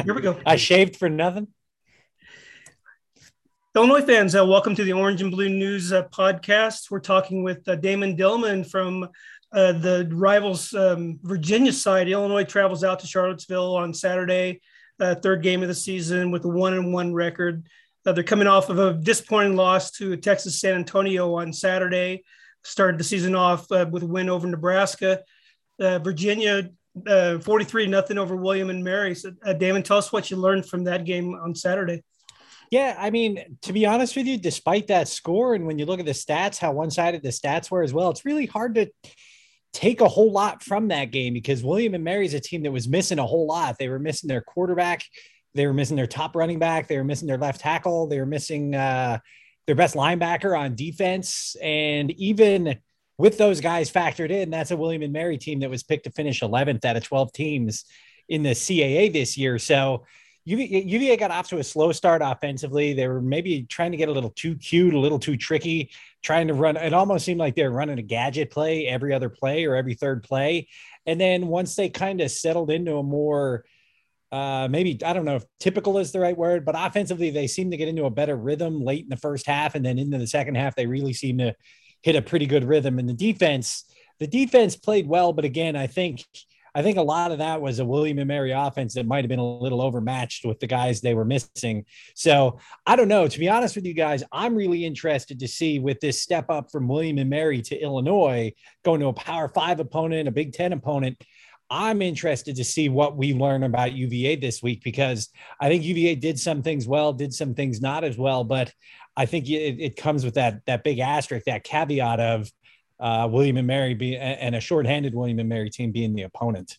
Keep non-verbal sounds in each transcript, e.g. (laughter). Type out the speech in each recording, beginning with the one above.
Here we go. I shaved for nothing. Illinois fans, uh, welcome to the Orange and Blue News uh, podcast. We're talking with uh, Damon Dillman from uh, the rivals um, Virginia side. Illinois travels out to Charlottesville on Saturday, uh, third game of the season with a one and one record. Uh, they're coming off of a disappointing loss to Texas San Antonio on Saturday. Started the season off with a win over Nebraska. Virginia 43 nothing over William and Mary. So, Damon, tell us what you learned from that game on Saturday. Yeah, I mean, to be honest with you, despite that score, and when you look at the stats, how one sided the stats were as well, it's really hard to take a whole lot from that game because William and Mary's a team that was missing a whole lot. They were missing their quarterback, they were missing their top running back, they were missing their left tackle, they were missing uh, their best linebacker on defense, and even with those guys factored in, that's a William and Mary team that was picked to finish 11th out of 12 teams in the CAA this year. So UVA got off to a slow start offensively. They were maybe trying to get a little too cute, a little too tricky, trying to run. It almost seemed like they were running a gadget play every other play or every third play. And then once they kind of settled into a more, uh, maybe I don't know if typical is the right word, but offensively they seem to get into a better rhythm late in the first half, and then into the second half they really seem to hit a pretty good rhythm. And the defense, the defense played well, but again, I think I think a lot of that was a William and Mary offense that might have been a little overmatched with the guys they were missing. So I don't know. To be honest with you guys, I'm really interested to see with this step up from William and Mary to Illinois, going to a Power Five opponent, a Big Ten opponent. I'm interested to see what we learn about UVA this week because I think UVA did some things well, did some things not as well, but I think it, it comes with that that big asterisk, that caveat of uh, William and Mary be and a shorthanded William and Mary team being the opponent.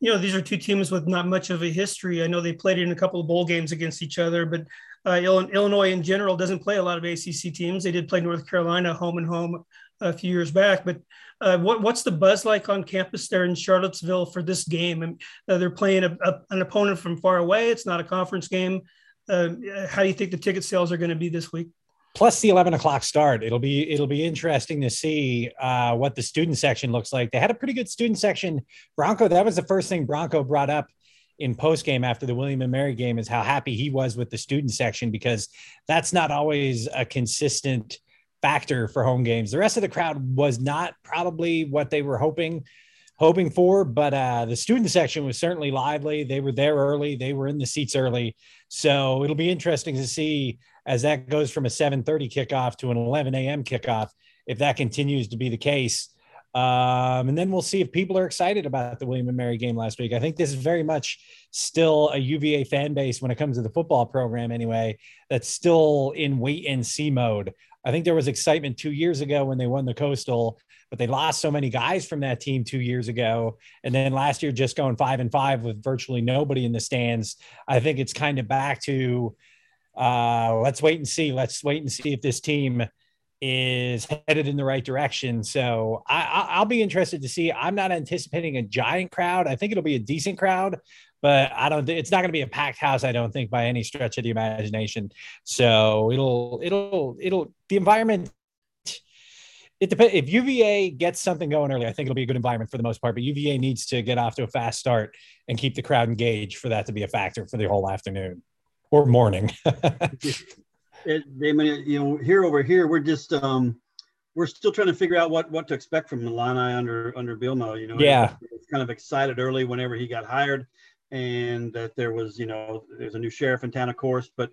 You know, these are two teams with not much of a history. I know they played in a couple of bowl games against each other, but uh, Illinois in general doesn't play a lot of ACC teams. They did play North Carolina home and home a few years back, but uh, what, what's the buzz like on campus there in Charlottesville for this game? And uh, they're playing a, a, an opponent from far away. It's not a conference game. Uh, how do you think the ticket sales are going to be this week? plus the 11 o'clock start it'll be it'll be interesting to see uh, what the student section looks like they had a pretty good student section bronco that was the first thing bronco brought up in post game after the william and mary game is how happy he was with the student section because that's not always a consistent factor for home games the rest of the crowd was not probably what they were hoping hoping for but uh, the student section was certainly lively they were there early they were in the seats early so it'll be interesting to see as that goes from a 7:30 kickoff to an 11 a.m. kickoff, if that continues to be the case. Um, and then we'll see if people are excited about the William and Mary game last week. I think this is very much still a UVA fan base when it comes to the football program, anyway, that's still in wait and see mode. I think there was excitement two years ago when they won the Coastal, but they lost so many guys from that team two years ago. And then last year, just going five and five with virtually nobody in the stands. I think it's kind of back to uh, let's wait and see. Let's wait and see if this team is headed in the right direction. So I, will be interested to see. I'm not anticipating a giant crowd. I think it'll be a decent crowd, but I don't. It's not going to be a packed house. I don't think by any stretch of the imagination. So it'll it'll it'll the environment. It depends. If UVA gets something going early, I think it'll be a good environment for the most part. But UVA needs to get off to a fast start and keep the crowd engaged for that to be a factor for the whole afternoon or morning. (laughs) it, Damon, you know, here over here, we're just um, we're still trying to figure out what what to expect from Illini under under Bielema. You know, yeah, kind of excited early whenever he got hired, and that there was you know there's a new sheriff in town, of course, but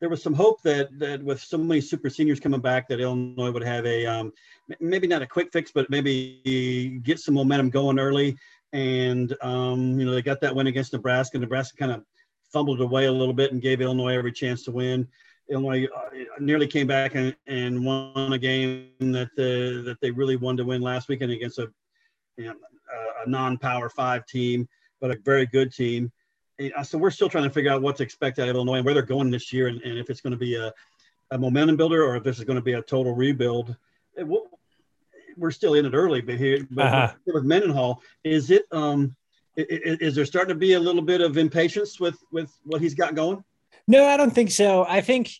there was some hope that that with so many super seniors coming back, that Illinois would have a um, maybe not a quick fix, but maybe get some momentum going early. And um, you know they got that win against Nebraska. Nebraska kind of fumbled away a little bit and gave Illinois every chance to win. Illinois uh, nearly came back and, and won a game that the, that they really wanted to win last weekend against a, you know, a non-power five team, but a very good team. And uh, so we're still trying to figure out what to expect out of Illinois and where they're going this year, and, and if it's going to be a, a momentum builder or if this is going to be a total rebuild. we're still in it early, but here, but uh-huh. with Mendenhall, is it um, is there starting to be a little bit of impatience with with what he's got going? No, I don't think so. I think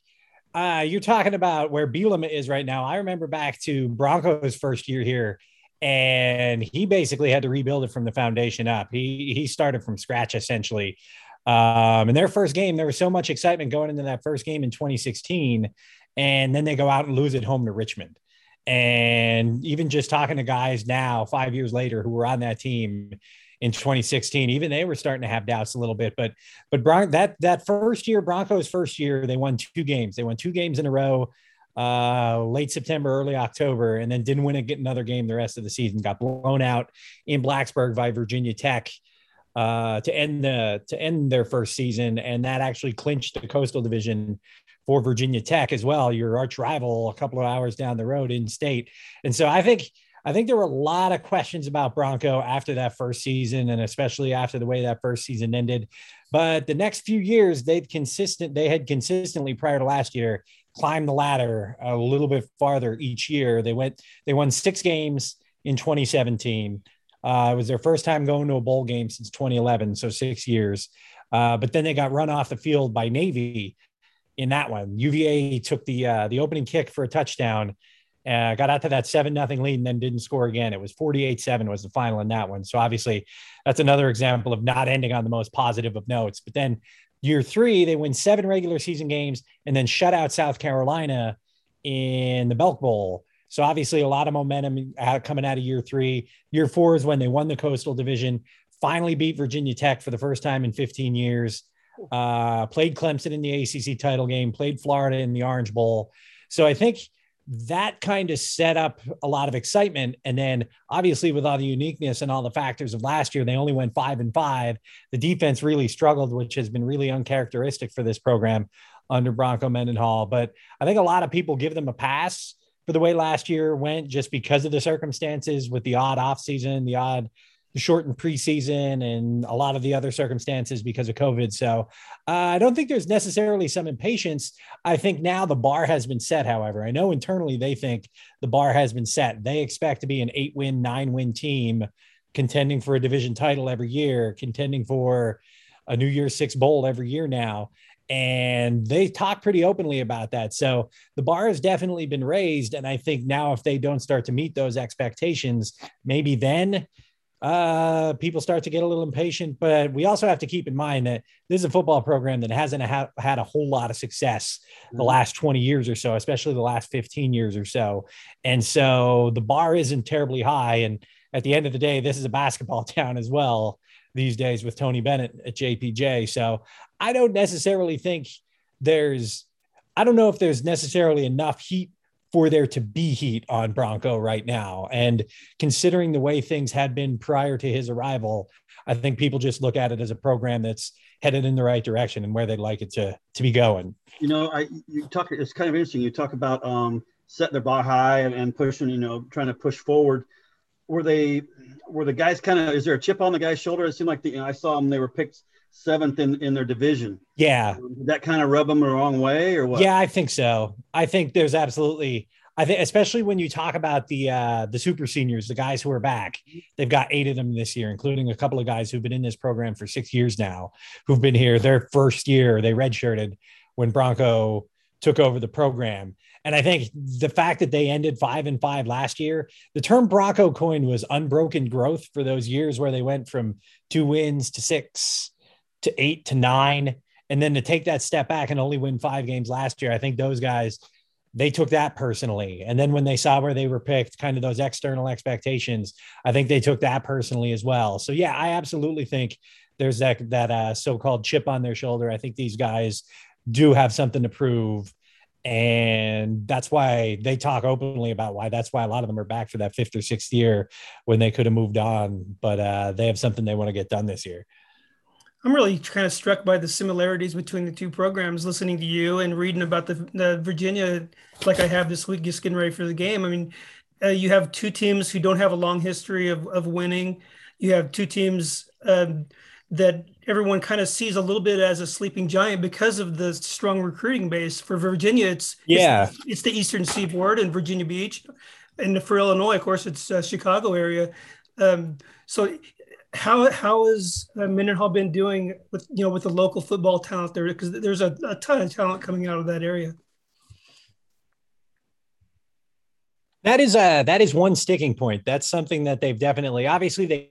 uh, you're talking about where Bielema is right now. I remember back to Broncos' first year here, and he basically had to rebuild it from the foundation up. He he started from scratch essentially. Um, in their first game, there was so much excitement going into that first game in 2016, and then they go out and lose at home to Richmond. And even just talking to guys now, five years later, who were on that team in 2016, even they were starting to have doubts a little bit. But but Bron- that that first year, Broncos' first year, they won two games. They won two games in a row, uh, late September, early October, and then didn't win a, get another game the rest of the season. Got blown out in Blacksburg by Virginia Tech. Uh, to end the to end their first season, and that actually clinched the Coastal Division for Virginia Tech as well, your arch rival a couple of hours down the road in state. And so I think I think there were a lot of questions about Bronco after that first season, and especially after the way that first season ended. But the next few years, they've consistent they had consistently prior to last year climbed the ladder a little bit farther each year. They went they won six games in 2017. Uh, it was their first time going to a bowl game since 2011, so six years. Uh, but then they got run off the field by Navy in that one. UVA took the uh, the opening kick for a touchdown, uh, got out to that seven nothing lead, and then didn't score again. It was 48-7 was the final in that one. So obviously, that's another example of not ending on the most positive of notes. But then year three, they win seven regular season games and then shut out South Carolina in the Belk Bowl. So obviously, a lot of momentum coming out of year three. Year four is when they won the Coastal Division, finally beat Virginia Tech for the first time in 15 years uh, played Clemson in the ACC title game, played Florida in the Orange Bowl. So I think that kind of set up a lot of excitement. And then obviously with all the uniqueness and all the factors of last year, they only went five and five. The defense really struggled, which has been really uncharacteristic for this program under Bronco Mendenhall. But I think a lot of people give them a pass for the way last year went just because of the circumstances with the odd offseason, the odd the shortened preseason and a lot of the other circumstances because of COVID. So uh, I don't think there's necessarily some impatience. I think now the bar has been set, however. I know internally they think the bar has been set. They expect to be an eight win, nine win team contending for a division title every year, contending for a New Year's Six Bowl every year now. And they talk pretty openly about that. So the bar has definitely been raised. And I think now, if they don't start to meet those expectations, maybe then uh, people start to get a little impatient. But we also have to keep in mind that this is a football program that hasn't ha- had a whole lot of success the mm-hmm. last 20 years or so, especially the last 15 years or so. And so the bar isn't terribly high. And at the end of the day, this is a basketball (laughs) town as well these days with Tony Bennett at JPJ. So I don't necessarily think there's, I don't know if there's necessarily enough heat for there to be heat on Bronco right now. And considering the way things had been prior to his arrival, I think people just look at it as a program that's headed in the right direction and where they'd like it to to be going. You know, I you talk. It's kind of interesting. You talk about um, setting their bar high and, and pushing. You know, trying to push forward. Were they? Were the guys kind of? Is there a chip on the guy's shoulder? It seemed like the. You know, I saw them. They were picked seventh in, in their division. Yeah. Did that kind of rub them the wrong way or what? Yeah, I think so. I think there's absolutely I think especially when you talk about the uh the super seniors, the guys who are back, they've got eight of them this year, including a couple of guys who've been in this program for six years now, who've been here their first year. They redshirted when Bronco took over the program. And I think the fact that they ended five and five last year, the term Bronco coin was unbroken growth for those years where they went from two wins to six to eight to nine. And then to take that step back and only win five games last year, I think those guys, they took that personally. And then when they saw where they were picked, kind of those external expectations, I think they took that personally as well. So yeah, I absolutely think there's that that uh, so-called chip on their shoulder. I think these guys do have something to prove. And that's why they talk openly about why that's why a lot of them are back for that fifth or sixth year when they could have moved on. But uh, they have something they want to get done this year. I'm really kind of struck by the similarities between the two programs, listening to you and reading about the, the Virginia, like I have this week, just getting ready for the game. I mean, uh, you have two teams who don't have a long history of, of winning. You have two teams um, that everyone kind of sees a little bit as a sleeping giant because of the strong recruiting base. For Virginia, it's yeah, it's, it's the Eastern Seaboard and Virginia Beach, and for Illinois, of course, it's uh, Chicago area. Um, so how how has uh, Mendenhall been doing with you know with the local football talent there? Because there's a, a ton of talent coming out of that area. That is a that is one sticking point. That's something that they've definitely obviously they,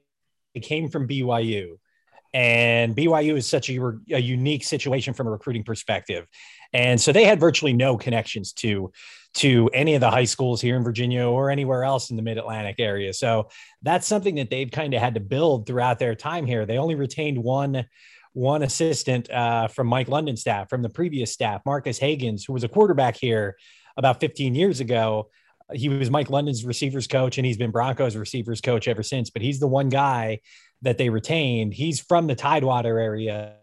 they came from BYU And BYU is such a, a unique situation from a recruiting perspective. And so they had virtually no connections to to any of the high schools here in Virginia or anywhere else in the Mid Atlantic area. So that's something that they've kind of had to build throughout their time here. They only retained one one assistant uh, from Mike London's staff from the previous staff, Marques Hagans, who was a quarterback here about 15 years ago. He was Mike London's receivers coach, and he's been Broncos receivers coach ever since. But he's the one guy that they retained. He's from the Tidewater area.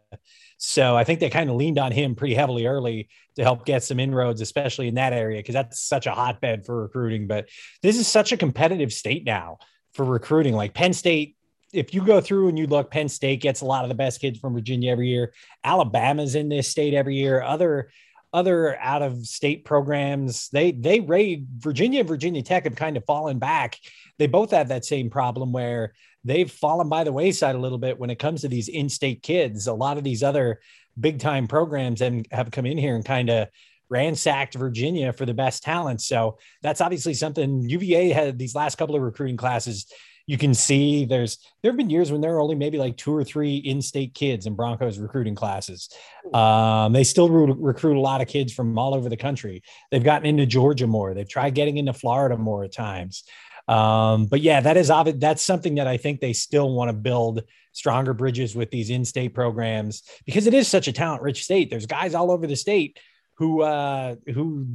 So I think they kind of leaned on him pretty heavily early to help get some inroads, especially in that area, because that's such a hotbed for recruiting. But this is such a competitive state now for recruiting. Like Penn State, if you go through and you look, Penn State gets a lot of the best kids from Virginia every year. Alabama's in this state every year. Other other out of state programs, they they raid Virginia and Virginia Tech have kind of fallen back. They both have that same problem where they've fallen by the wayside a little bit when it comes to these in-state kids. A lot of these other big time programs and have come in here and kind of ransacked Virginia for the best talent. So that's obviously something UVA had these last couple of recruiting classes. You can see there's there have been years when there are only maybe like two or three in-state kids in Broncos recruiting classes. Um, they still re- recruit a lot of kids from all over the country. They've gotten into Georgia more. They've tried getting into Florida more at times. Um, but yeah, that is obvious. That's something that I think they still want to build stronger bridges with these in-state programs because it is such a talent-rich state. There's guys all over the state who uh, who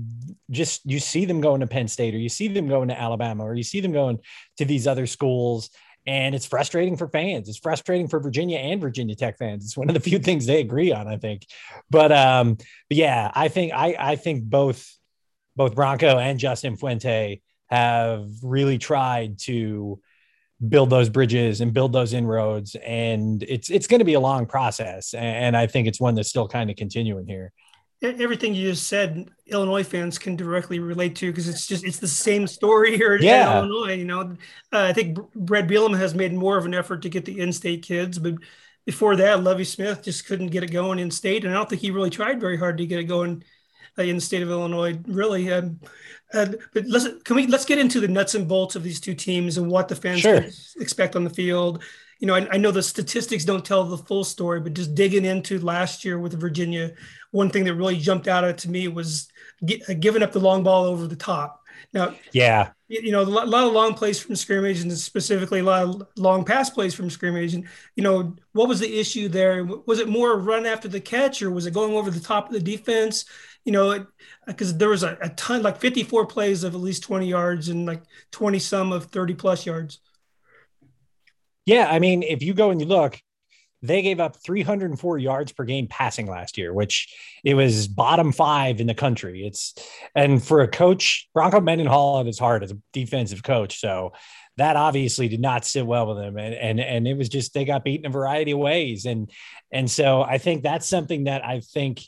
just you see them going to Penn State or you see them going to Alabama or you see them going to these other schools. And it's frustrating for fans. It's frustrating for Virginia and Virginia Tech fans. It's one of the few things they agree on, I think. But um, but yeah, I think I I think both both Bronco and Justin Fuente have really tried to build those bridges and build those inroads. And it's it's going to be a long process and i think it's one that's still kind of continuing here. Everything you just said illinois fans can directly relate to because it's just it's the same story here yeah. in illinois you know? Uh, i think brad bielema has made more of an effort to get the in-state kids but before that lovie smith just couldn't get it going in state and i don't think he really tried very hard to get it going in the state of illinois really um, uh, but let's can we let's get into the nuts and bolts of these two teams and what the fans sure. expect on the field. You know, I, I, know the statistics don't tell the full story, but just digging into last year with Virginia, one thing that really jumped out at to me was get, uh, giving up the long ball over the top. Now, yeah, you know, a lot of long plays from scrimmage, and specifically a lot of long pass plays from scrimmage. And you know, what was the issue there? Was it more run after the catch, or was it going over the top of the defense? You know, because there was a, a, ton, like 54 plays of at least 20 yards and like 20 some of 30 plus yards. Yeah. I mean, if you go and you look, they gave up 304 yards per game passing last year, which it was bottom five in the country. It's and for a coach, Bronco Mendenhall at his heart as a defensive coach. So that obviously did not sit well with him. And and and it was just they got beaten a variety of ways. And and so I think that's something that I think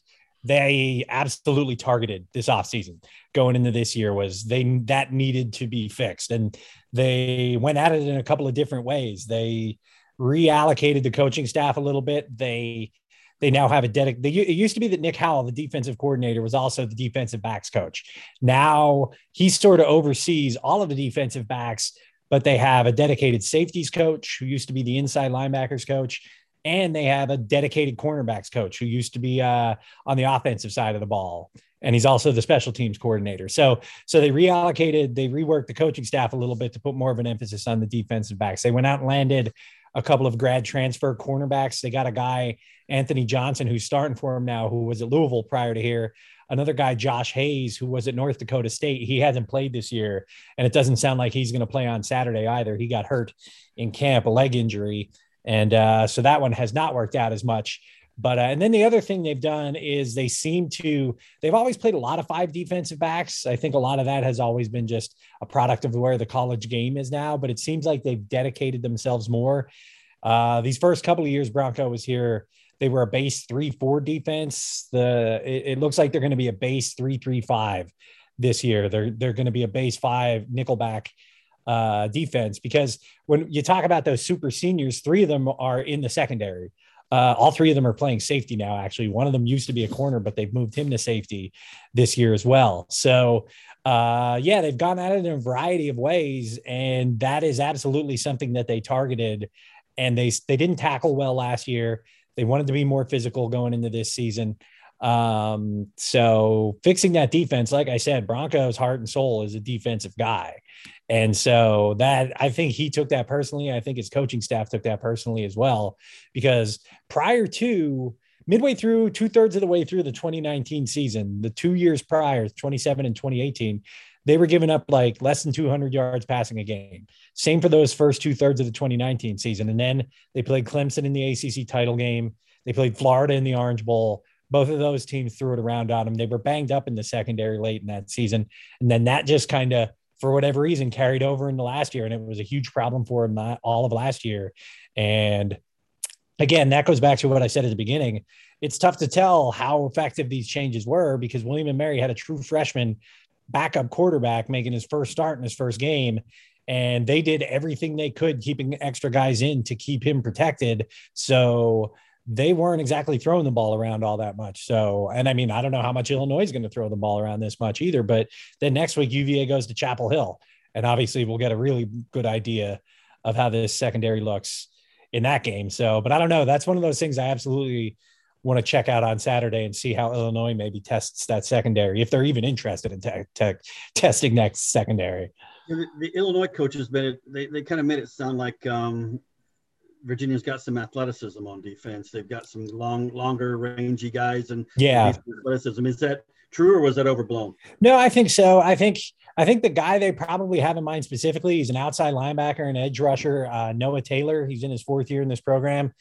they absolutely targeted this offseason going into this year was they that needed to be fixed. And they went at it in a couple of different ways. They reallocated the coaching staff a little bit. They they now have a dedicated it used to be that nick howell the defensive coordinator was also the defensive backs coach. Now he sort of oversees all of the defensive backs but they have a dedicated safeties coach who used to be the inside linebackers coach and they have a dedicated cornerbacks coach who used to be uh, on the offensive side of the ball and he's also the special teams coordinator. So so they reallocated they reworked the coaching staff a little bit to put more of an emphasis on the defensive backs. They went out and landed a couple of grad transfer cornerbacks. They got a guy anthony johnson who's starting for him now who was at louisville prior to here. Another guy josh hayes who was at north dakota state. He hasn't played this year and it doesn't sound like he's going to play on saturday either. He got hurt in camp a leg injury and uh, so that one has not worked out as much. But uh, and then the other thing they've done is they seem to they've always played a lot of five defensive backs. I think a lot of that has always been just a product of where the college game is now. But it seems like they've dedicated themselves more. Uh, these first couple of years Bronco was here, they were a base three four defense. The it, it looks like they're going to be a base three three five this year. They're they're going to be a base five nickelback uh, defense because when you talk about those super seniors, three of them are in the secondary. Uh, all three of them are playing safety now. Actually, one of them used to be a corner, but they've moved him to safety this year as well. So, uh, yeah, they've gone at it in a variety of ways, and that is absolutely something that they targeted and they they didn't tackle well last year. They wanted to be more physical going into this season. Um, so fixing that defense, like I said, Bronco's heart and soul is a defensive guy. And so that I think he took that personally. I think his coaching staff took that personally as well, because prior to midway through, two thirds of the way through the 2019 season, the two years prior, 27 and 2018, they were giving up like less than 200 yards passing a game. Same for those first two thirds of the 2019 season. And then they played Clemson in the ACC title game. They played Florida in the Orange Bowl. Both of those teams threw it around on them. They were banged up in the secondary late in that season. And then that just kind of, for whatever reason, carried over into last year. And it was a huge problem for them all of last year. And again, that goes back to what I said at the beginning. It's tough to tell how effective these changes were because William and Mary had a true freshman backup quarterback making his first start in his first game. And they did everything they could, keeping extra guys in to keep him protected. So they weren't exactly throwing the ball around all that much. So, and I mean, I don't know how much Illinois is going to throw the ball around this much either. But then next week, UVA goes to Chapel Hill. And obviously, we'll get a really good idea of how this secondary looks in that game. So, but I don't know. That's one of those things I absolutely want to check out on Saturday and see how Illinois maybe tests that secondary if they're even interested in te- te- testing next secondary. The, the, Illinois coaches made it. They, they kind of made it sound like um, Virginia's got some athleticism on defense. They've got some long, longer, rangy guys, and yeah, athleticism. Is that true, or was that overblown? No, I think so. I think I think the guy they probably have in mind specifically, he's an outside linebacker and edge rusher, uh, Noah Taylor. He's in his fourth year in this program,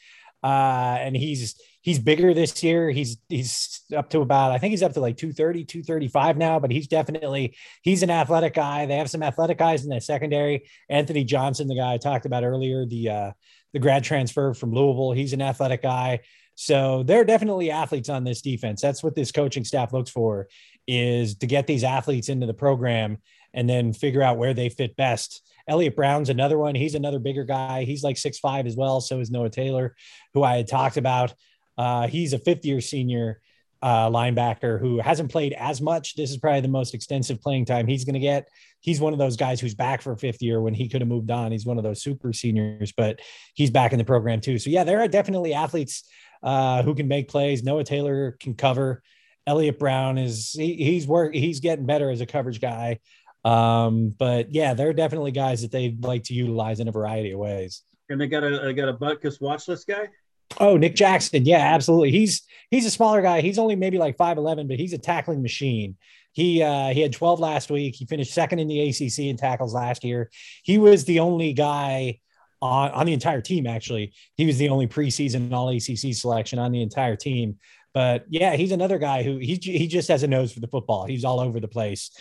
uh, and he's he's bigger this year. He's he's up to about I think he's up to like 230, 235 now, but he's definitely he's an athletic guy. They have some athletic guys in the secondary. Anthony Johnson, the guy I talked about earlier, the uh, the grad transfer from Louisville, he's an athletic guy. So there are definitely athletes on this defense. That's what this coaching staff looks for is to get these athletes into the program and then figure out where they fit best. Elliott Brown's another one. He's another bigger guy. He's like six five as well. So is Noah Taylor, who I had talked about. Uh, he's a fifth year senior uh, linebacker who hasn't played as much. This is probably the most extensive playing time he's going to get. He's one of those guys who's back for fifth year when he could have moved on. He's one of those super seniors, but he's back in the program too. So yeah, there are definitely athletes uh, who can make plays. Noah Taylor can cover. Elliott Brown is he, he's work he's getting better as a coverage guy. Um, but yeah, there are definitely guys that they'd like to utilize in a variety of ways. And they got a they got a Butkus watch list guy. Oh, Nick Jackson. Yeah, absolutely. He's he's a smaller guy. He's only maybe like 5'11, but he's a tackling machine. He uh, he had 12 last week. He finished second in the ACC in tackles last year. He was the only guy on, on the entire team, actually. He was the only preseason all ACC selection on the entire team. But yeah, he's another guy who he, he just has a nose for the football. He's all over the place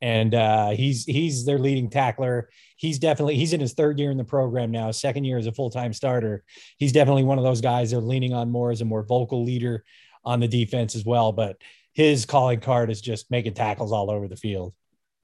and uh, he's he's their leading tackler. He's definitely he's in his third year in the program now, second year as a full time starter. He's definitely one of those guys they're leaning on more as a more vocal leader on the defense as well. But his calling card is just making tackles all over the field.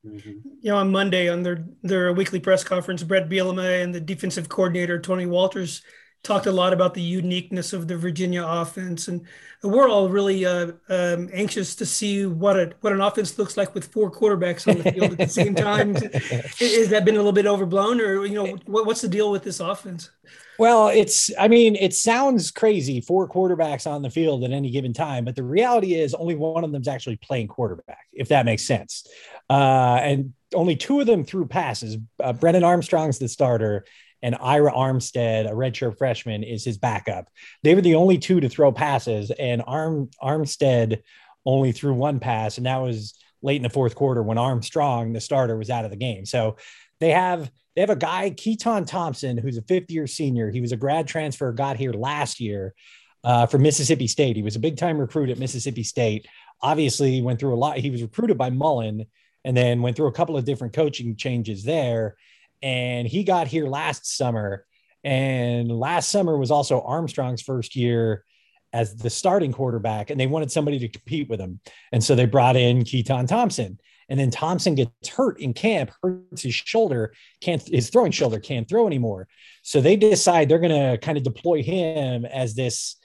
Mm-hmm. You know, on Monday on their their weekly press conference, Bret Bielema and the defensive coordinator Tony Walters talked a lot about the uniqueness of the Virginia offense, and we're all really uh, um, anxious to see what a what an offense looks like with four quarterbacks on the field at the same (laughs) time. Has that been a little bit overblown, or you know, what, what's the deal with this offense? Well, it's I mean, it sounds crazy, four quarterbacks on the field at any given time, but the reality is only one of them's actually playing quarterback, if that makes sense. Uh, and only two of them threw passes. Uh, Brennan Armstrong's the starter, and Ira Armstead, a redshirt freshman, is his backup. They were the only two to throw passes, and Arm Armstead only threw one pass, and that was late in the fourth quarter when Armstrong, the starter, was out of the game. So they have they have a guy, Keytaon Thompson, who's a fifth year senior. He was a grad transfer, got here last year uh, from Mississippi State. He was a big time recruit at Mississippi State. Obviously, went through a lot. He was recruited by Mullen and then went through a couple of different coaching changes there and he got here last summer. And last summer was also Armstrong's first year as the starting quarterback, and they wanted somebody to compete with him. And so they brought in Keytaon Thompson. And then Thompson gets hurt in camp, hurts his shoulder, can't his throwing shoulder can't throw anymore. So they decide they're going to kind of deploy him as this.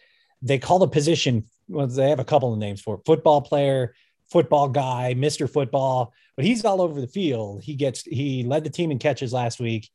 They call the position. Well, they have a couple of names for it, football player, football guy, Mr. Football, but he's all over the field. He gets he led the team in catches last week.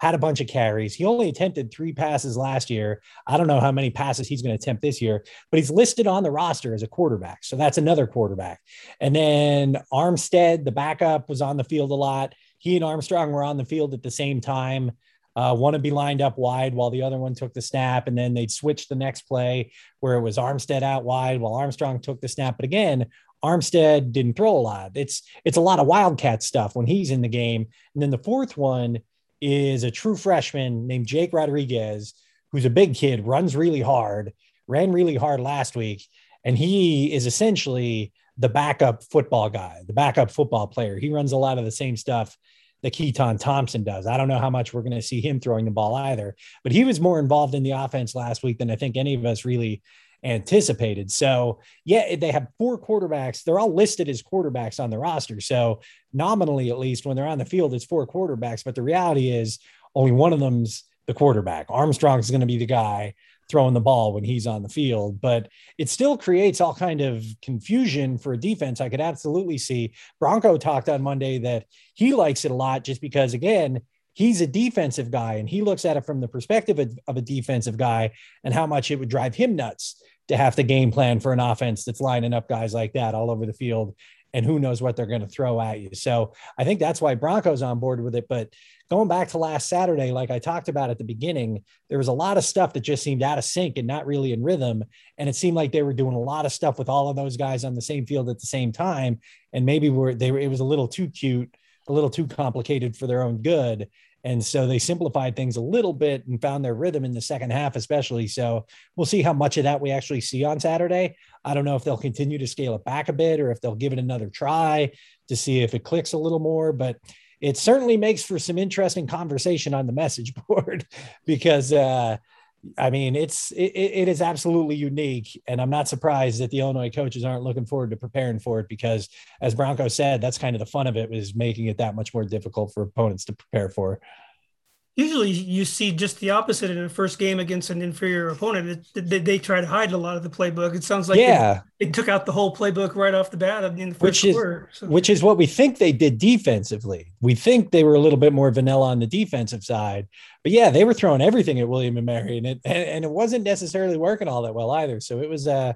had a bunch of carries. He only attempted three passes last year. I don't know how many passes he's going to attempt this year, but he's listed on the roster as a quarterback. So that's another quarterback. And then Armstead, the backup, was on the field a lot. He and Armstrong were on the field at the same time. Uh, one would be lined up wide while the other one took the snap, and then they'd switch the next play where it was Armstead out wide while Armstrong took the snap. But again, Armstead didn't throw a lot. It's it's a lot of wildcat stuff when he's in the game. And then the fourth one is a true freshman named Jake Rodriguez, who's a big kid, runs really hard, ran really hard last week, and he is essentially the backup football guy, the backup football player. He runs a lot of the same stuff that Keytaon Thompson does. I don't know how much we're going to see him throwing the ball either, but he was more involved in the offense last week than I think any of us really anticipated. So, yeah, they have four quarterbacks. They're all listed as quarterbacks on the roster. So, nominally, at least when they're on the field, it's four quarterbacks. But the reality is, only one of them's the quarterback. Armstrong's is going to be the guy throwing the ball when he's on the field but it still creates all kind of confusion for a defense i could absolutely see bronco talked on monday that he likes it a lot just because again he's a defensive guy and he looks at it from the perspective of, of, a defensive guy and how much it would drive him nuts to have to game plan for an offense that's lining up guys like that all over the field and who knows what they're going to throw at you. So I think that's why Broncos on board with it. But going back to last Saturday, like I talked about at the beginning, there was a lot of stuff that just seemed out of sync and not really in rhythm. And it seemed like they were doing a lot of stuff with all of those guys on the same field at the same time. And maybe were they were it was a little too cute, a little too complicated for their own good. And so they simplified things a little bit and found their rhythm in the second half, especially. So we'll see how much of that we actually see on Saturday. I don't know if they'll continue to scale it back a bit or if they'll give it another try to see if it clicks a little more. But it certainly makes for some interesting conversation on the message (laughs) board because, uh, I mean, it's it, it is absolutely unique, and I'm not surprised that the Illinois coaches aren't looking forward to preparing for it because, as Bronco said, that's kind of the fun of it was making it that much more difficult for opponents to prepare for usually you see just the opposite in a first game against an inferior opponent. They, they, try to hide a lot of the playbook. It sounds like yeah, they, they, took out the whole playbook right off the bat in the first which is, quarter. So. Which is what we think they did defensively. We think they were a little bit more vanilla on the defensive side, but yeah, they were throwing everything at William and Mary, and it and, and it wasn't necessarily working all that well either. So it was uh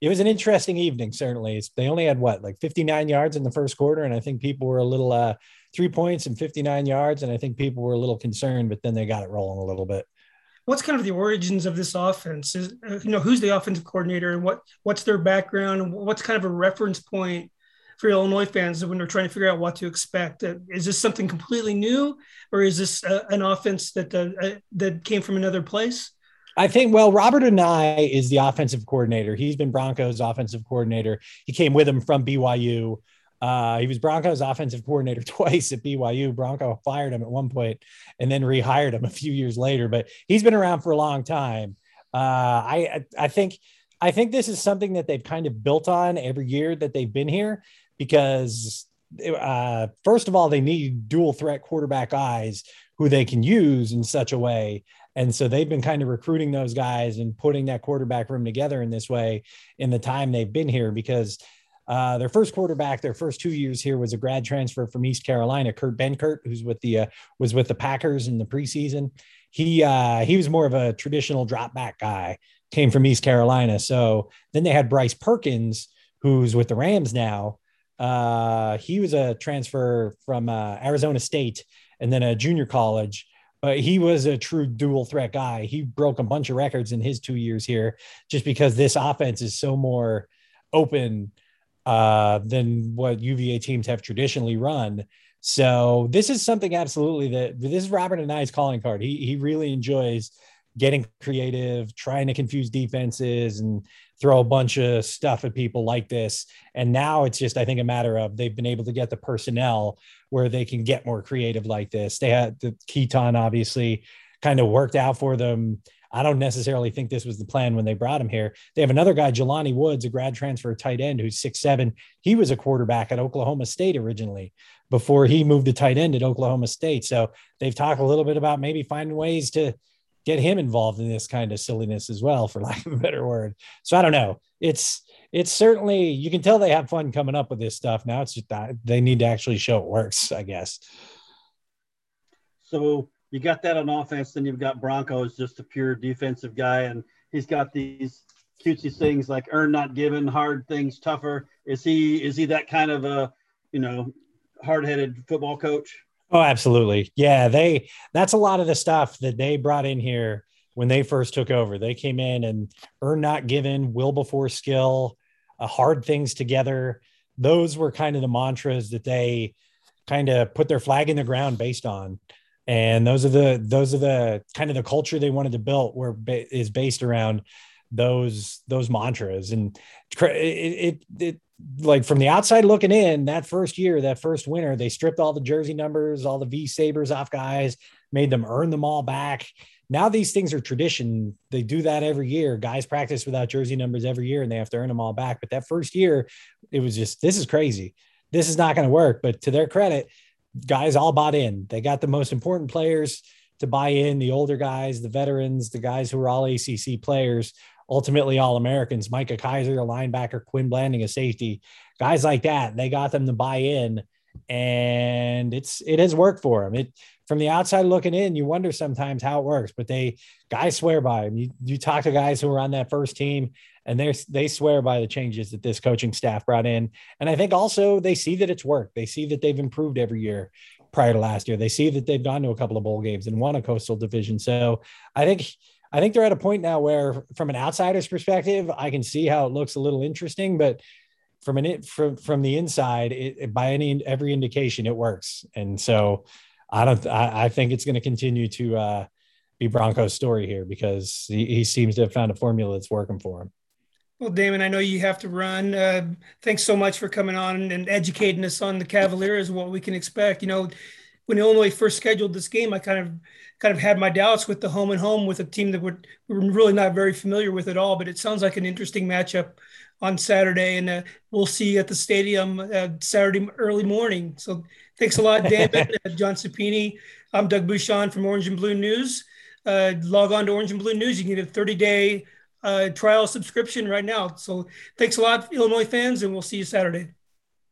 it was an interesting evening. Certainly, they only had what like 59 yards in the first quarter, and I think people were a little uh three points and 59 yards. And I think people were a little concerned, but then they got it rolling a little bit. What's kind of the origins of this offense? Is uh, you know who's the offensive coordinator and what what's their background what's kind of a reference point for Illinois fans when they're trying to figure out what to expect? Uh, is this something completely new, or is this uh, an offense that uh, that came from another place? I think, well, Robert Anae is the offensive coordinator. He's been Broncos offensive coordinator. He came with him from BYU. Uh, he was Broncos offensive coordinator (laughs) twice at BYU. Bronco fired him at one point and then rehired him a few years later, but he's been around for a long time. Uh, I, I think, I think this is something that they've kind of built on every year that they've been here because uh, first of all, they need dual threat quarterback eyes who they can use in such a way. And so they've been kind of recruiting those guys and putting that quarterback room together in this way in the time they've been here because uh, their first quarterback, their first two years here was a grad transfer from East Carolina, Kurt Benkert, who's with the uh, was with the Packers in the preseason. He uh, he was more of a traditional drop back guy, came from East Carolina. So then they had Bryce Perkins, who's with the Rams now. Uh, he was a transfer from uh, Arizona State and then a junior college. But he was a true dual threat guy. He broke a bunch of records in his two years here, just because this offense is so more open uh, than what UVA teams have traditionally run. So this is something absolutely that this is Robert Anae's calling card. He he really enjoys getting creative, trying to confuse defenses and throw a bunch of stuff at people like this. And now it's just, I think, a matter of they've been able to get the personnel where they can get more creative like this. They had the Keytaon obviously kind of worked out for them I don't necessarily think this was the plan when they brought him here. They have another guy, Jelani Woods, a grad transfer tight end who's six seven. He was a quarterback at Oklahoma State originally before he moved to tight end at Oklahoma State. So they've talked a little bit about maybe finding ways to get him involved in this kind of silliness as well, for (laughs) lack of a better word. So I don't know. It's it's certainly you can tell they have fun coming up with this stuff. Now it's just that they need to actually show it works, I guess. So you got that on offense. Then you've got Bronco as just a pure defensive guy, and he's got these cutesy things like earn not given, hard things tougher. Is he is he that kind of a you know hard headed football coach? Oh, absolutely. Yeah, they that's a lot of the stuff that they brought in here when they first took over. They came in and earn not given, will before skill, uh, hard things together. Those were kind of the mantras that they kind of put their flag in the ground based on. And those are the those are the kind of the culture they wanted to build where is based around those those mantras. And it, it, it like from the outside looking in that first year that first winter they stripped all the jersey numbers all the v sabers off guys made them earn them all back. Now these things are tradition. They do that every year. Guys practice without jersey numbers every year and they have to earn them all back. But that first year it was just this is crazy. This is not going to work. But to their credit guys all bought in they got the most important players to buy in the older guys the veterans the guys who are all acc players ultimately all Americans. Micah Kiser, a linebacker, Quin Blanding, a safety, guys like that. They got them to buy in, and it's it has worked for them. It from the outside looking in, you wonder sometimes how it works, but they guys swear by them. You you talk to guys who were on that first team, and they they swear by the changes that this coaching staff brought in. And I think also they see that it's worked. They see that they've improved every year prior to last year. They see that they've gone to a couple of bowl games and won a coastal division. So I think I think they're at a point now where, from an outsider's perspective, I can see how it looks a little interesting, but from an it from from the inside, it, by any every indication, it works. And so, I don't. I, I think it's going to continue to uh, be Bronco's story here because he, he seems to have found a formula that's working for him. Well, Damon, I know you have to run. Uh, thanks so much for coming on and educating us on the Cavaliers, and what we can expect. You know, when Illinois first scheduled this game, I kind of kind of had my doubts with the home and home with a team that we're, we're really not very familiar with at all. But it sounds like an interesting matchup on Saturday, and uh, we'll see you at the stadium uh, Saturday early morning. So thanks a lot, David, uh, John Supinie. I'm Doug Bouchon from Orange and Blue News. Uh, log on to Orange and Blue News. You can get a 30 day uh, trial subscription right now. So thanks a lot, Illinois fans, and we'll see you Saturday.